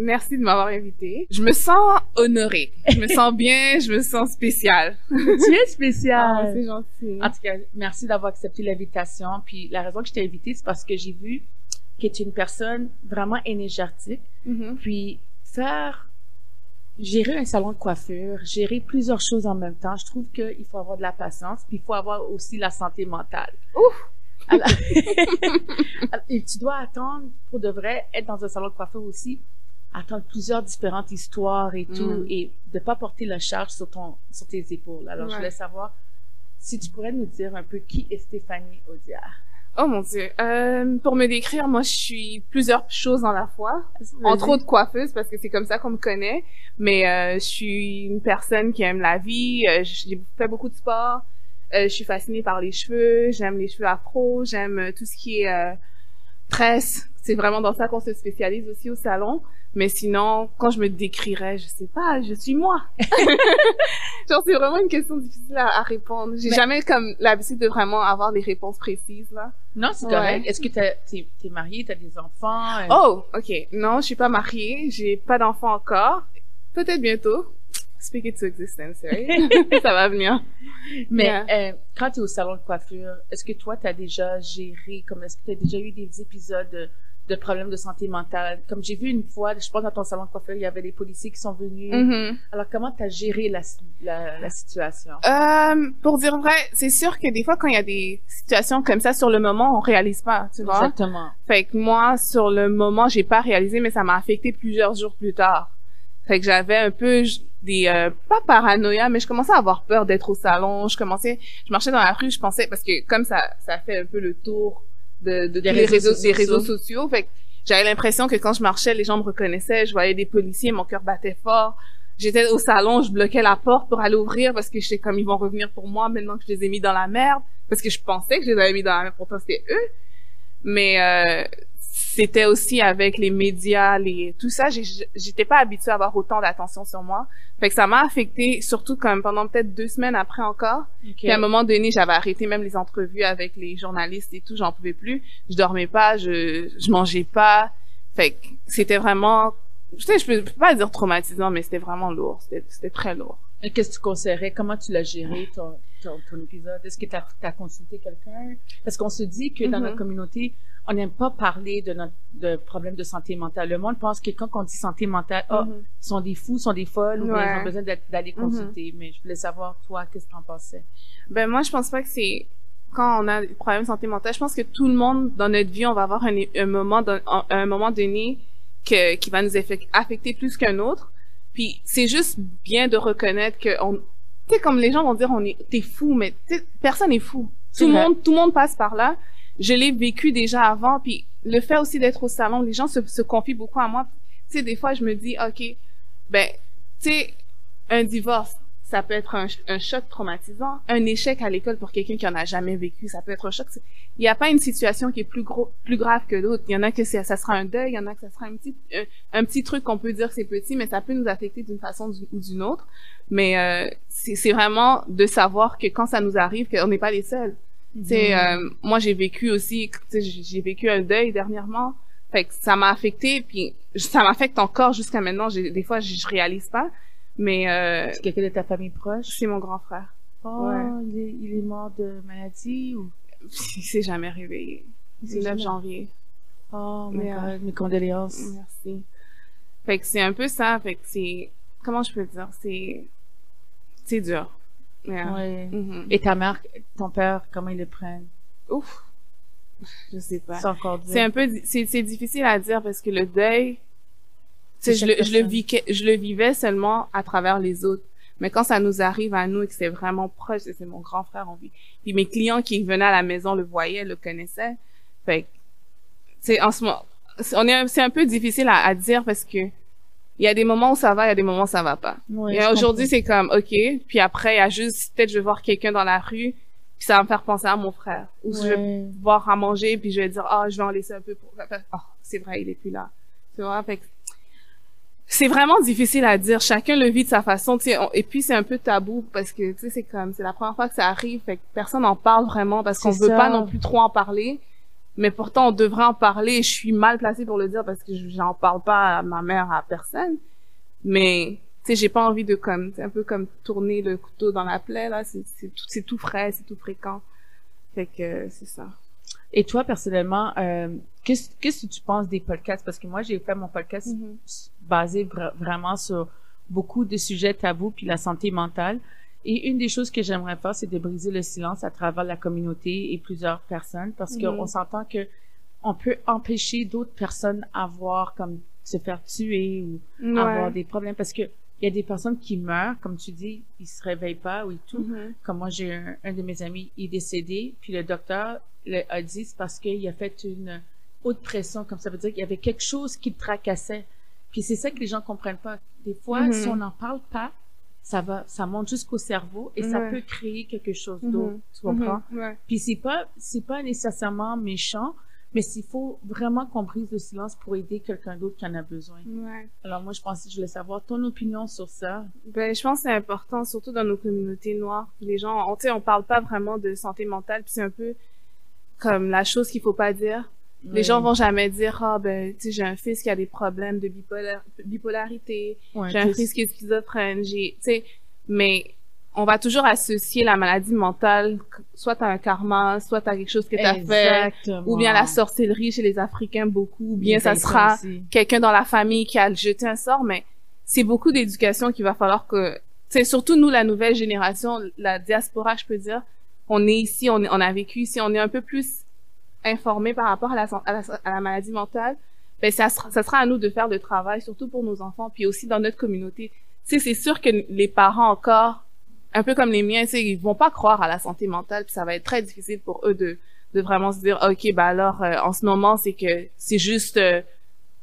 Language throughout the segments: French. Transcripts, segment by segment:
merci de m'avoir invité. Je me sens honorée. Je me sens bien, je me sens spéciale. tu es spéciale. Ah, c'est gentil. En tout cas, merci d'avoir accepté l'invitation. Puis la raison que je t'ai invitée, c'est parce que j'ai vu que tu es une personne vraiment énergétique. Mhm. Puis faire gérer un salon de coiffure, gérer plusieurs choses en même temps, je trouve qu'il faut avoir de la patience, puis il faut avoir aussi la santé mentale. Ouf! Alors- et tu dois attendre, pour de vrai, être dans un salon de coiffure aussi, attendre plusieurs différentes histoires et tout, Mm. et de pas porter la charge sur ton, sur tes épaules. Alors, je voulais savoir si tu pourrais nous dire un peu qui est Stéphanie Audiard. Oh mon dieu. Euh, pour me décrire, moi, je suis plusieurs choses dans la fois. Entre autres coiffeuse, parce que c'est comme ça qu'on me connaît. Mais euh, je suis une personne qui aime la vie. euh, j'ai fait beaucoup de sport. euh, je suis fascinée par les cheveux. J'aime les cheveux afro. J'aime euh, tout ce qui est tresse. C'est vraiment dans ça qu'on se spécialise aussi au salon. Mais sinon, quand je me décrirais, je sais pas, je suis moi. Genre, c'est vraiment une question difficile à, à répondre. J'ai Mais- jamais comme l'habitude de vraiment avoir des réponses précises, là. Non, c'est Ouais. correct. Est-ce que t'es es mariée, t'as des enfants? euh, Oh, ok. Non, je suis pas mariée. J'ai pas d'enfant encore. Peut-être bientôt. Speak it to existence, right? ça va venir. Mais Yeah. euh, quand tu es au salon de coiffure, est-ce que toi, tu as déjà géré, comme est-ce que tu as déjà eu des épisodes de, de problèmes de santé mentale? Comme j'ai vu une fois, je pense dans ton salon de coiffure, il y avait des policiers qui sont venus. Mhm. Alors, comment tu as géré la, la, la situation? Euh, pour dire vrai, c'est sûr que des fois, quand il y a des situations comme ça, sur le moment, on réalise pas, tu vois? Exactement. Fait que moi, sur le moment, j'ai pas réalisé, mais ça m'a affecté plusieurs jours plus tard. Fait que j'avais un peu des euh, pas paranoïa, mais je commençais à avoir peur d'être au salon. Je commençais, je marchais dans la rue, je pensais parce que comme ça, ça fait un peu le tour de, de Des tous les réseaux réseaux, des sociaux. réseaux sociaux. Fait que j'avais l'impression que quand je marchais, les gens me reconnaissaient. Je voyais des policiers, mon cœur battait fort. J'étais au salon, je bloquais la porte pour aller ouvrir parce que j'étais comme ils vont revenir pour moi maintenant que je les ai mis dans la merde parce que je pensais que je les avais mis dans la merde pourtant c'était eux mais euh, c'était aussi avec les médias, les tout ça, j'étais pas habituée à avoir autant d'attention sur moi. Fait que ça m'a affecté surtout comme pendant peut-être deux semaines après encore. Ok. Puis à un moment donné, j'avais arrêté même les entrevues avec les journalistes et tout, j'en pouvais plus. Je dormais pas, je je mangeais pas. Fait que c'était vraiment je sais, je peux pas dire traumatisant, mais c'était vraiment lourd. C'était c'était très lourd. Et Qu'est-ce que tu conseillerais? Comment tu l'as géré, ton, ton, ton épisode? Est-ce que tu as, consulté quelqu'un? Parce qu'on se dit que dans Mhm. notre communauté, on n'aime pas parler de notre de problèmes de santé mentale. Le monde pense que quand on dit santé mentale, Mhm. ils sont des fous, ils sont des folles, ou bien ils ont besoin d'aller Mhm. consulter. Mais je voulais savoir, toi, qu'est-ce que tu en pensais? Ben moi, je pense pas que c'est quand on a des problèmes de santé mentale. Je pense que tout le monde dans notre vie, on va avoir un, un moment, don- un, moment donné que qui va nous affecter plus qu'un autre. Puis c'est juste bien de reconnaître que on, tu sais comme les gens vont dire on est t'es fou, mais personne n'est fou. Tout le monde, tout le monde passe par là. Je l'ai vécu déjà avant. Puis le fait aussi d'être au salon, les gens se, confient beaucoup à moi. Tu sais, des fois, je me dis, ok, ben, tu sais, un divorce, ça peut être un, choc traumatisant. Un échec à l'école pour quelqu'un qui en a jamais vécu, ça peut être un choc. Il n'y a pas une situation qui est plus gros, plus grave que d'autres. Il y en a que ça sera un deuil, il y en a que ça sera un petit, un, petit truc qu'on peut dire c'est petit, mais ça peut nous affecter d'une façon ou d'une autre. Mais euh, c'est vraiment de savoir que quand ça nous arrive, qu'on n'est pas les seuls. Tu euh, moi j'ai vécu aussi, j'ai vécu un deuil dernièrement. Fait que ça m'a affecté, puis ça m'affecte encore jusqu'à maintenant. Des fois, je, réalise pas, mais euh, C'est quelqu'un de ta famille proche? c'est mon grand frère. Oh, Ouais. il, est, il est mort de maladie ou? Il s'est jamais réveillé. Le 9 jamais- janvier. Oh, my Mais, euh, mes condoléances. Merci. Fait que c'est un peu ça. Fait que c'est comment je peux dire, c'est c'est dur. Yeah. Ouais. Mhm. Et ta mère, ton père, comment ils le prennent? Ouf. Je sais pas. C'est encore dur. C'est un peu, c'est, c'est difficile à dire parce que le deuil, tu sais, je le, je le vivais, je le vivais seulement à travers les autres. Mais quand ça nous arrive à nous et que c'est vraiment proche, c'est mon grand frère, on vit. Puis mes clients qui venaient à la maison le voyaient, le connaissaient. Fait que, c'est en ce moment, c'est- on est, un- c'est un peu difficile à, à dire parce que il y a des moments où ça va, il y a des moments où ça va pas. Ouais, Et aujourd'hui, c'est comme, OK. Puis après, il y a juste, peut-être, je vais voir quelqu'un dans la rue, puis ça va me faire penser à mon frère. Ou je vais voir à manger, puis je vais dire, ah, je vais en laisser un peu pour... Ah, c'est vrai, il est plus là. Tu vois, fait que c'est vraiment difficile à dire. Chacun le vit de sa façon, tu sais. on- Et puis, c'est un peu tabou parce que, tu sais, c'est comme, c'est la première fois que ça arrive, fait que personne n'en parle vraiment parce qu'on veut pas non plus trop en parler. Mais pourtant on devrait en parler. Je suis mal placée pour le dire parce que j'en parle pas à ma mère, à personne. Mais tu sais, j'ai pas envie de comme, c'est un peu comme tourner le couteau dans la plaie là. C'est tout, c'est tout frais, c'est tout fréquent. Fait que c'est ça. Et toi, personnellement, euh, qu'est-ce qu'est-ce que tu penses des podcasts? Parce que moi, j'ai fait mon podcast Mm-hmm. basé vra- vraiment sur beaucoup de sujets tabous puis la santé mentale. Et une des choses que j'aimerais faire, c'est de briser le silence à travers la communauté et plusieurs personnes parce Mhm. qu'on s'entend que on peut empêcher d'autres personnes à voir comme se faire tuer ou avoir des problèmes parce que il y a des personnes qui meurent, comme tu dis, ils se réveillent pas ou tout. Mhm. Comme moi, j'ai un, un de mes amis, il est décédé, puis le docteur le, a dit c'est parce qu'il a fait une haute pression, comme ça veut dire qu'il y avait quelque chose qui le tracassait. Puis c'est ça que les gens comprennent pas. Des fois, Mhm. si on n'en parle pas, ça va, ça monte jusqu'au cerveau et ça Ouais. peut créer quelque chose Mhm. d'autre. Tu comprends? Mhm. Ouais. Puis c'est pas, c'est pas nécessairement méchant, mais s'il faut vraiment qu'on brise le silence pour aider quelqu'un d'autre qui en a besoin. Ouais. Alors moi, je pensais, je voulais savoir ton opinion sur ça. Ben, je pense que c'est important, surtout dans nos communautés noires. Les gens, on, tu sais, on parle pas vraiment de santé mentale, puis c'est un peu comme la chose qu'il faut pas dire. Les Oui. gens vont jamais dire, ah, ben, tu sais, j'ai un fils qui a des problèmes de bipolar- bipolarité, Ouais, j'ai un fils qui est schizophrène, j'ai, tu sais, mais on va toujours associer la maladie mentale, soit t'as un karma, soit t'as quelque chose que t'as fait, Exactement. ou bien la sorcellerie chez les Africains beaucoup, ou bien ça sera quelqu'un dans la famille qui a jeté un sort, mais c'est beaucoup d'éducation qu'il va falloir que, c'est surtout nous, la nouvelle génération, la diaspora, je peux dire, on est ici, on, est- on a vécu ici, on est un peu plus informé par rapport à la, maladie mentale, ben ça sera, ça sera à nous de faire le travail, surtout pour nos enfants, puis aussi dans notre communauté. C'est sûr que les parents encore, un peu comme les miens, tu sais, ils vont pas croire à la santé mentale, puis ça va être très difficile pour eux de, de vraiment se dire, ok, bah alors, euh, en ce moment, c'est que c'est juste, euh,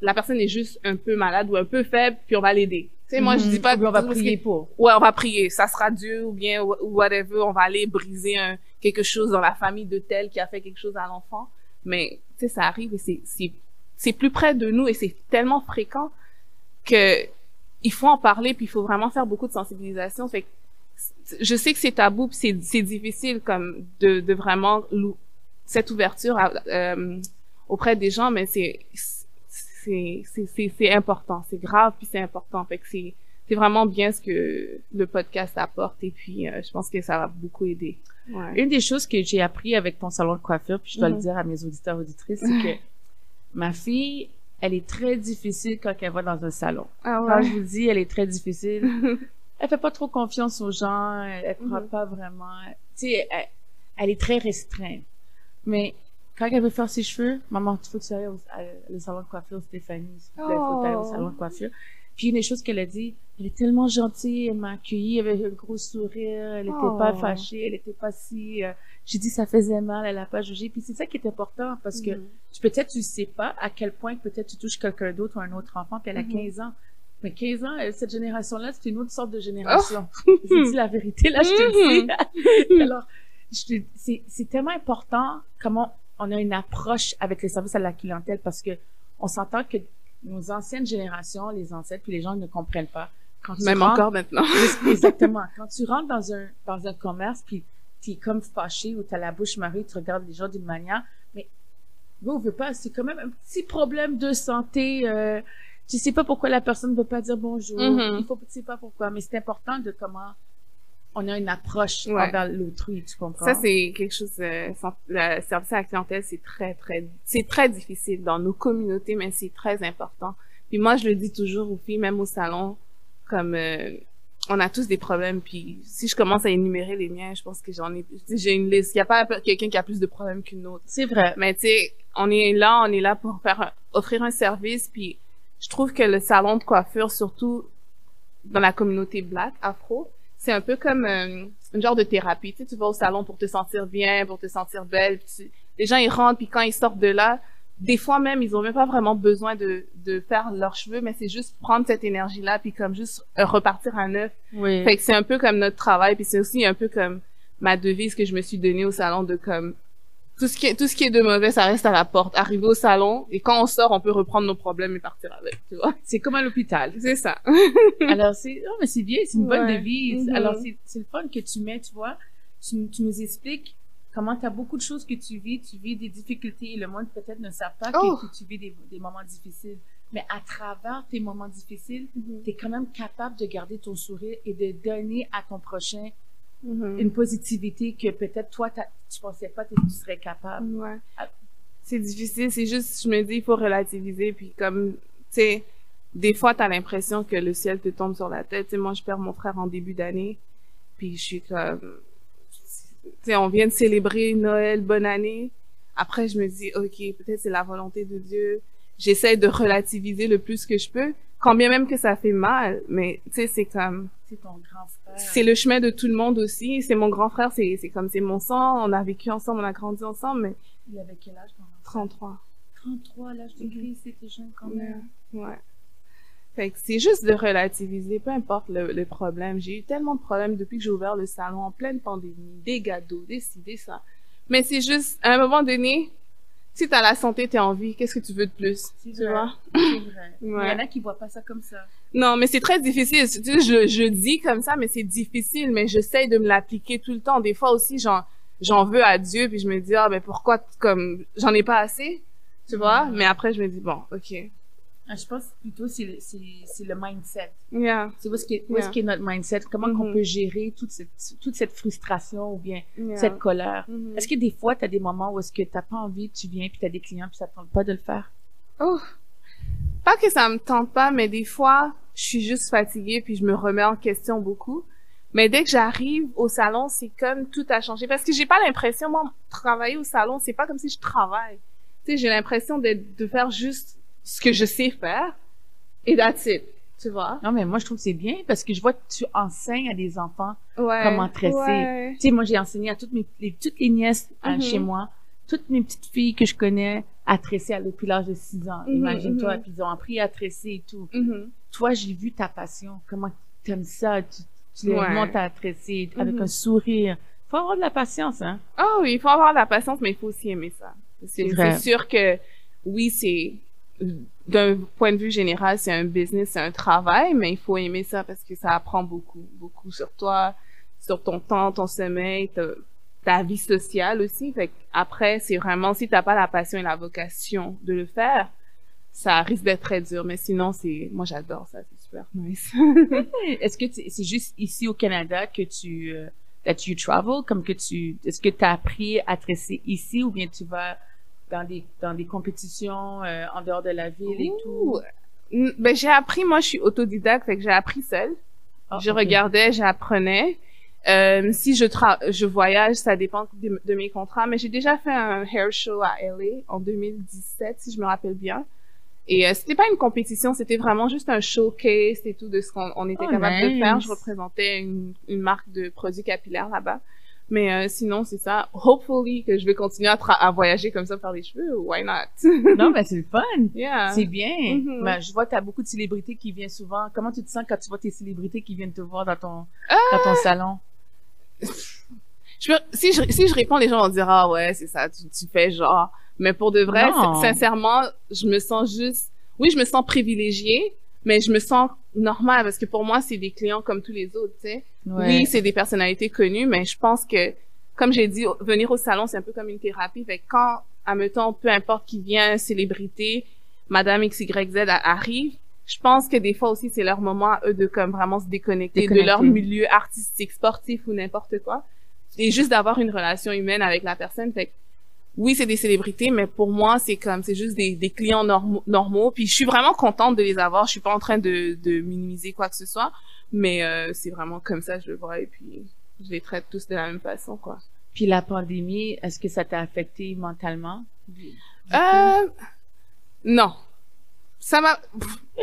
la personne est juste un peu malade ou un peu faible, puis on va l'aider. Tu sais, moi, je Mhm. dis pas Ou bien on va que- prier pour. ouais, on va prier, ça sera Dieu ou bien whatever, on va aller briser un, quelque chose dans la famille de tel qui a fait quelque chose à l'enfant. Mais tu sais, ça arrive et c'est c'est c'est plus près de nous et c'est tellement fréquent que il faut en parler puis il faut vraiment faire beaucoup de sensibilisation. Fait que je sais que c'est tabou puis c'est c'est difficile comme de de vraiment cette ouverture à- euh, auprès des gens, mais c'est c'est c'est important, c'est grave puis c'est important. Fait que c'est c'est vraiment bien ce que le podcast apporte et puis euh, je pense que ça va beaucoup aider. Ouais. Une des choses que j'ai appris avec ton salon de coiffure, puis je dois le dire à mes auditeurs auditrices, c'est que ma fille, elle est très difficile quand elle va dans un salon. Ah Quand ouais. je vous dis, elle est très difficile. elle fait pas trop confiance aux gens, elle, elle prend Mhm. pas vraiment. Tu sais, elle, elle est très restreinte. Mais quand elle veut faire ses cheveux, maman, il faut que tu ailles au, salon de coiffure Stéphanie, il faut que tu ailles au Oh. salon de coiffure. Puis une des choses qu'elle a dit, elle est tellement gentille, elle m'a accueillie avec un gros sourire, elle était pas Oh. fâchée, elle était pas si. euh, J'ai dit ça faisait mal, elle a pas jugé. Puis c'est ça qui est important parce que Mhm. tu peut-être tu sais pas à quel point peut-être tu touches quelqu'un d'autre ou un autre enfant puis elle a Mhm. 15 ans mais 15 ans euh, cette génération là c'est une autre sorte de génération je dis la vérité là je te le dis alors je c'est tellement important comment on a une approche avec les services à la clientèle parce que on s'entend que nos anciennes générations les ancêtres puis les gens ne comprennent pas quand tu Même rentres- encore maintenant. Exactement. Quand tu rentres dans un, dans un commerce, puis tu es comme fâché ou tu as la bouche marée, tu regardes les gens d'une manière, mais vous, on veut pas, c'est quand même un petit problème de santé. Euh, tu sais pas pourquoi la personne ne veut pas dire bonjour. Mhm. Il faut, tu sais pas pourquoi, mais c'est important de comment on a une approche Ouais. envers l'autrui, tu comprends? Ça, c'est quelque chose, euh, le service à la clientèle, c'est très, très, c'est très difficile dans nos communautés, mais c'est très important. Puis moi, je le dis toujours aux filles, même au salon, comme, euh, on a tous des problèmes, puis si je commence à énumérer les miens, je pense que j'en ai, j'ai une liste. Il n'y a pas quelqu'un qui a plus de problèmes qu'une autre. C'est vrai. Mais tu sais, on est là, on est là pour faire un- offrir un service, puis je trouve que le salon de coiffure, surtout dans la communauté black, afro, c'est un peu comme euh, une genre de thérapie. Tu sais, tu vas au salon pour te sentir bien, pour te sentir belle. puis tu- les gens, ils rentrent, puis quand ils sortent de là, des fois même, ils ont même pas vraiment besoin de, de faire leurs cheveux, mais c'est juste prendre cette énergie-là, puis comme juste repartir à neuf. Oui. Fait que c'est un peu comme notre travail, puis c'est aussi un peu comme ma devise que je me suis donnée au salon de comme tout ce qui est tout ce qui est de mauvais, ça reste à la porte. Arriver au salon et quand on sort, on peut reprendre nos problèmes et partir avec, tu vois. C'est comme à l'hôpital. C'est ça. Alors, c'est, non, mais c'est bien, c'est une bonne devise. Mhm. Alors, c'est, c'est le fun que tu mets, tu vois. Tu, tu nous expliques comment tu as beaucoup de choses que tu vis, tu vis des difficultés et le monde peut-être ne savent pas Oh. que, que tu vis des, des moments difficiles. Mais à travers tes moments difficiles, Mhm. tu es quand même capable de garder ton sourire et de donner à ton prochain Mhm. une positivité que peut-être toi, tu pensais pas que tu serais capable. Ouais. Ah. C'est difficile, c'est juste, je me dis, il faut relativiser, puis comme, tu sais, des fois, t'as l'impression que le ciel te tombe sur la tête. Tu sais, moi, je perds mon frère en début d'année, puis je suis comme, tu sais, on vient de célébrer Noël, bonne année. Après, je me dis, ok, peut-être c'est la volonté de Dieu. J'essaie de relativiser le plus que je peux, quand bien même que ça fait mal, mais tu sais, c'est comme, C'est ton grand frère. c'est le chemin de tout le monde aussi. C'est mon grand frère, c'est c'est comme c'est mon sang. On a vécu ensemble, on a grandi ensemble, mais Il avait quel âge ton enfant? 33. 33 à l'âge de. Christ, c'était jeune quand Ouais. même. Ouais. Fait que c'est juste de relativiser, peu importe le, le problème. J'ai eu tellement de problèmes depuis que j'ai ouvert le salon en pleine pandémie, des gâteaux, des ci, des ça. Mais c'est juste, à un moment donné, si t'as la santé, t'es en vie, qu'est-ce que tu veux de plus? C'est Tu vrai. vois? Il y en a qui voient pas ça comme ça. Non, mais c'est très difficile. Tu sais, je, je dis comme ça, mais c'est difficile, mais j'essaie de me l'appliquer tout le temps. Des fois aussi, j'en, j'en veux à Dieu, puis je me dis, ah, ben pourquoi, comme, j'en ai pas assez, tu vois? Mais après, je me dis, bon, ok. Ah, Je pense plutôt c'est le, c'est, le mindset. Yeah. C'est où est-ce qu'est, qu'est notre mindset? Comment Mhm. qu'on peut gérer toute cette, toute cette frustration ou bien yeah. cette colère? Mhm. Est-ce que des fois, tu as des moments où est-ce que t'as pas envie, tu viens, puis tu as des clients, puis ça te tente pas de le faire? Oh. Pas que ça me tente pas, mais des fois, je suis juste fatiguée puis je me remets en question beaucoup. Mais dès que j'arrive au salon, c'est comme tout a changé parce que j'ai pas l'impression moi travailler au salon, c'est pas comme si je travaille. Tu sais, j'ai l'impression de faire juste ce que je sais faire et that's it, tu vois. Non, mais moi, je trouve que c'est bien parce que je vois que tu enseignes à des enfants Ouais. comment tresser. Ouais. Tu sais, moi, j'ai enseigné à toutes mes, les, toutes les nièces à- Mhm. chez moi, toutes mes petites filles que je connais à tresser à, depuis l'âge de 6 ans. Mhm, Imagine-toi, mhm. puis ils ont appris à tresser et tout. Toi, j'ai vu ta passion, comment tu aimes ça, tu, tu les Ouais. remontes à tresser avec un sourire. Faut avoir de la patience, hein. Oh oui, il faut avoir de la patience, mais il faut aussi aimer ça. C'est sûr que oui, c'est d'un point de vue général, c'est un business, c'est un travail, mais il faut aimer ça parce que ça apprend beaucoup, beaucoup sur toi, sur ton temps, ton sommeil, ta, vie sociale aussi. Fait après, c'est vraiment si t'as pas la passion et la vocation de le faire, ça risque d'être très dur. Mais sinon, c'est moi j'adore ça, c'est super nice. Est-ce que c'est juste ici au Canada que tu, euh, that you travel, comme que tu, est-ce que tu as appris à tresser ici ou bien tu vas dans des, dans des compétitions euh, en dehors de la ville et tout? Ben j'ai appris, moi je suis autodidacte, fait que j'ai appris seule. Ah, je regardais, j'apprenais. Euh, si je tra je voyage, ça dépend de, de mes contrats, mais j'ai déjà fait un hair show à LA en 2017, si je me rappelle bien. Et euh, c'était pas une compétition, c'était vraiment juste un showcase et tout de ce qu'on on était Oh, capable de faire. Je représentais une, une marque de produits capillaires là-bas. Mais euh, sinon, c'est ça. Hopefully que je vais continuer à, à voyager comme ça faire les cheveux. Why not? Non, mais c'est le fun. yeah. C'est bien. Mhm. Ben, je vois que tu as beaucoup de célébrités qui viennent souvent. Comment tu te sens quand tu vois tes célébrités qui viennent te voir dans ton, Ah! dans ton salon? Je si je si je réponds, les gens vont dire ah ouais c'est ça, tu, tu fais genre. Mais pour de vrai, sincèrement, je me sens juste, oui, je me sens privilégiée, mais je me sens normale parce que pour moi c'est des clients comme tous les autres, tu sais. Oui, c'est des personnalités connues, mais je pense que, comme j'ai dit, venir au salon c'est un peu comme une thérapie. Fait que quand, admettons, peu importe qui vient, célébrité, Madame XYZ arrive, je pense que des fois aussi c'est leur moment à eux de comme vraiment se déconnecter, de leur milieu artistique, sportif ou n'importe quoi, et juste d'avoir une relation humaine avec la personne. Fait que, oui, c'est des célébrités, mais pour moi, c'est comme, c'est juste des, des clients normaux, normaux. Puis je suis vraiment contente de les avoir. Je suis pas en train de, de minimiser quoi que ce soit, mais euh, c'est vraiment comme ça, je le vois. Et puis, je les traite tous de la même façon, quoi. Puis la pandémie, est-ce que ça t'a affecté mentalement? Euh, non. Ça m'a,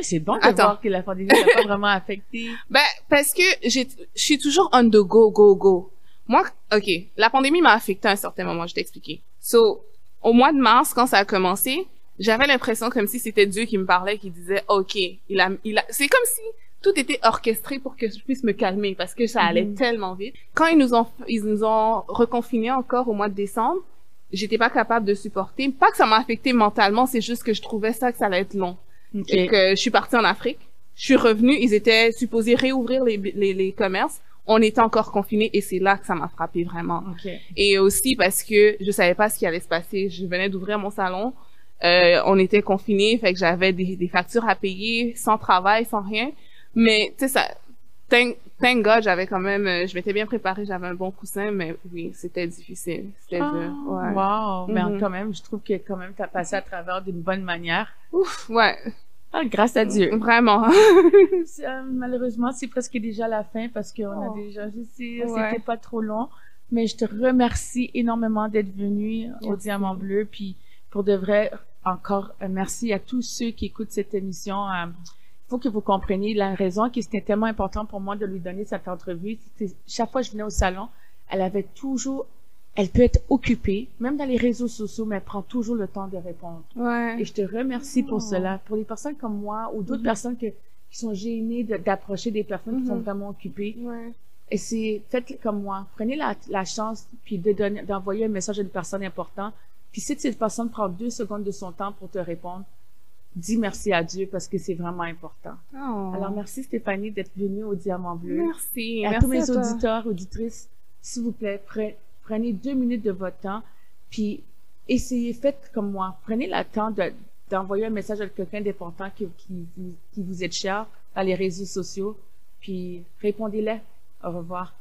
C'est bon de Attends. voir que la pandémie t'a pas vraiment affecté. Ben, parce que j'ai, je suis toujours on the go, go, go. Moi, ok, la pandémie m'a affecté à un certain moment, je t'ai expliqué. So, au mois de mars, quand ça a commencé, j'avais l'impression comme si c'était Dieu qui me parlait, qui disait, ok, il a, il a, c'est comme si tout était orchestré pour que je puisse me calmer parce que ça allait Mhm. tellement vite. Quand ils nous ont, ils nous ont reconfinés encore au mois de décembre, j'étais pas capable de supporter. Pas que ça m'a affecté mentalement, c'est juste que je trouvais ça que ça allait être long. OK. Et que je suis partie en Afrique. Je suis revenue, ils étaient supposés réouvrir les, les, les commerces. on était encore confinés et c'est là que ça m'a frappé vraiment. Et aussi parce que je savais pas ce qui allait se passer. Je venais d'ouvrir mon salon. Euh, on était confinés, fait que j'avais des, des factures à payer, sans travail, sans rien. Mais tu sais ça, thank, thank God, j'avais quand même, euh, je m'étais bien préparée, j'avais un bon coussin, mais oui, c'était difficile, c'était Ah, dur. Ouais. Wow. Mais Mhm. quand même, je trouve que quand même, tu as passé à travers d'une bonne manière. Ouf, ouais, Ah, grâce à Dieu. vraiment. Euh, malheureusement, c'est presque déjà la fin parce qu'on Oh. a déjà, je sais, Ouais. c'était pas trop long. Mais je te remercie énormément d'être venu au. Diamant Bleu. Puis pour de vrai, encore euh, merci à tous ceux qui écoutent cette émission. Faut que vous compreniez la raison que c'était tellement important pour moi de lui donner cette entrevue. Chaque fois que je venais au salon, elle avait toujours, elle peut être occupée, même dans les réseaux sociaux, mais elle prend toujours le temps de répondre. Ouais. Et je te remercie pour Oh. cela. Pour les personnes comme moi ou d'autres Mhm. personnes que, qui sont gênées de- d'approcher des personnes qui sont Mhm. vraiment occupées, Ouais. et c'est faites comme moi. Prenez la, la chance puis de donner, d'envoyer un message à une personne importante. Puis si cette personne prend deux secondes de son temps pour te répondre, dis merci à Dieu parce que c'est vraiment important. Oh. Alors merci Stéphanie d'être venue au Diamant Bleu. Merci. Et à Merci tous mes auditeurs, auditrices, s'il vous plaît, pre- prenez deux minutes de votre temps, puis essayez, faites comme moi. Prenez le temps de- d'envoyer un message à quelqu'un d'important qui, qui, qui vous est cher dans les réseaux sociaux, puis répondez-les. Au revoir.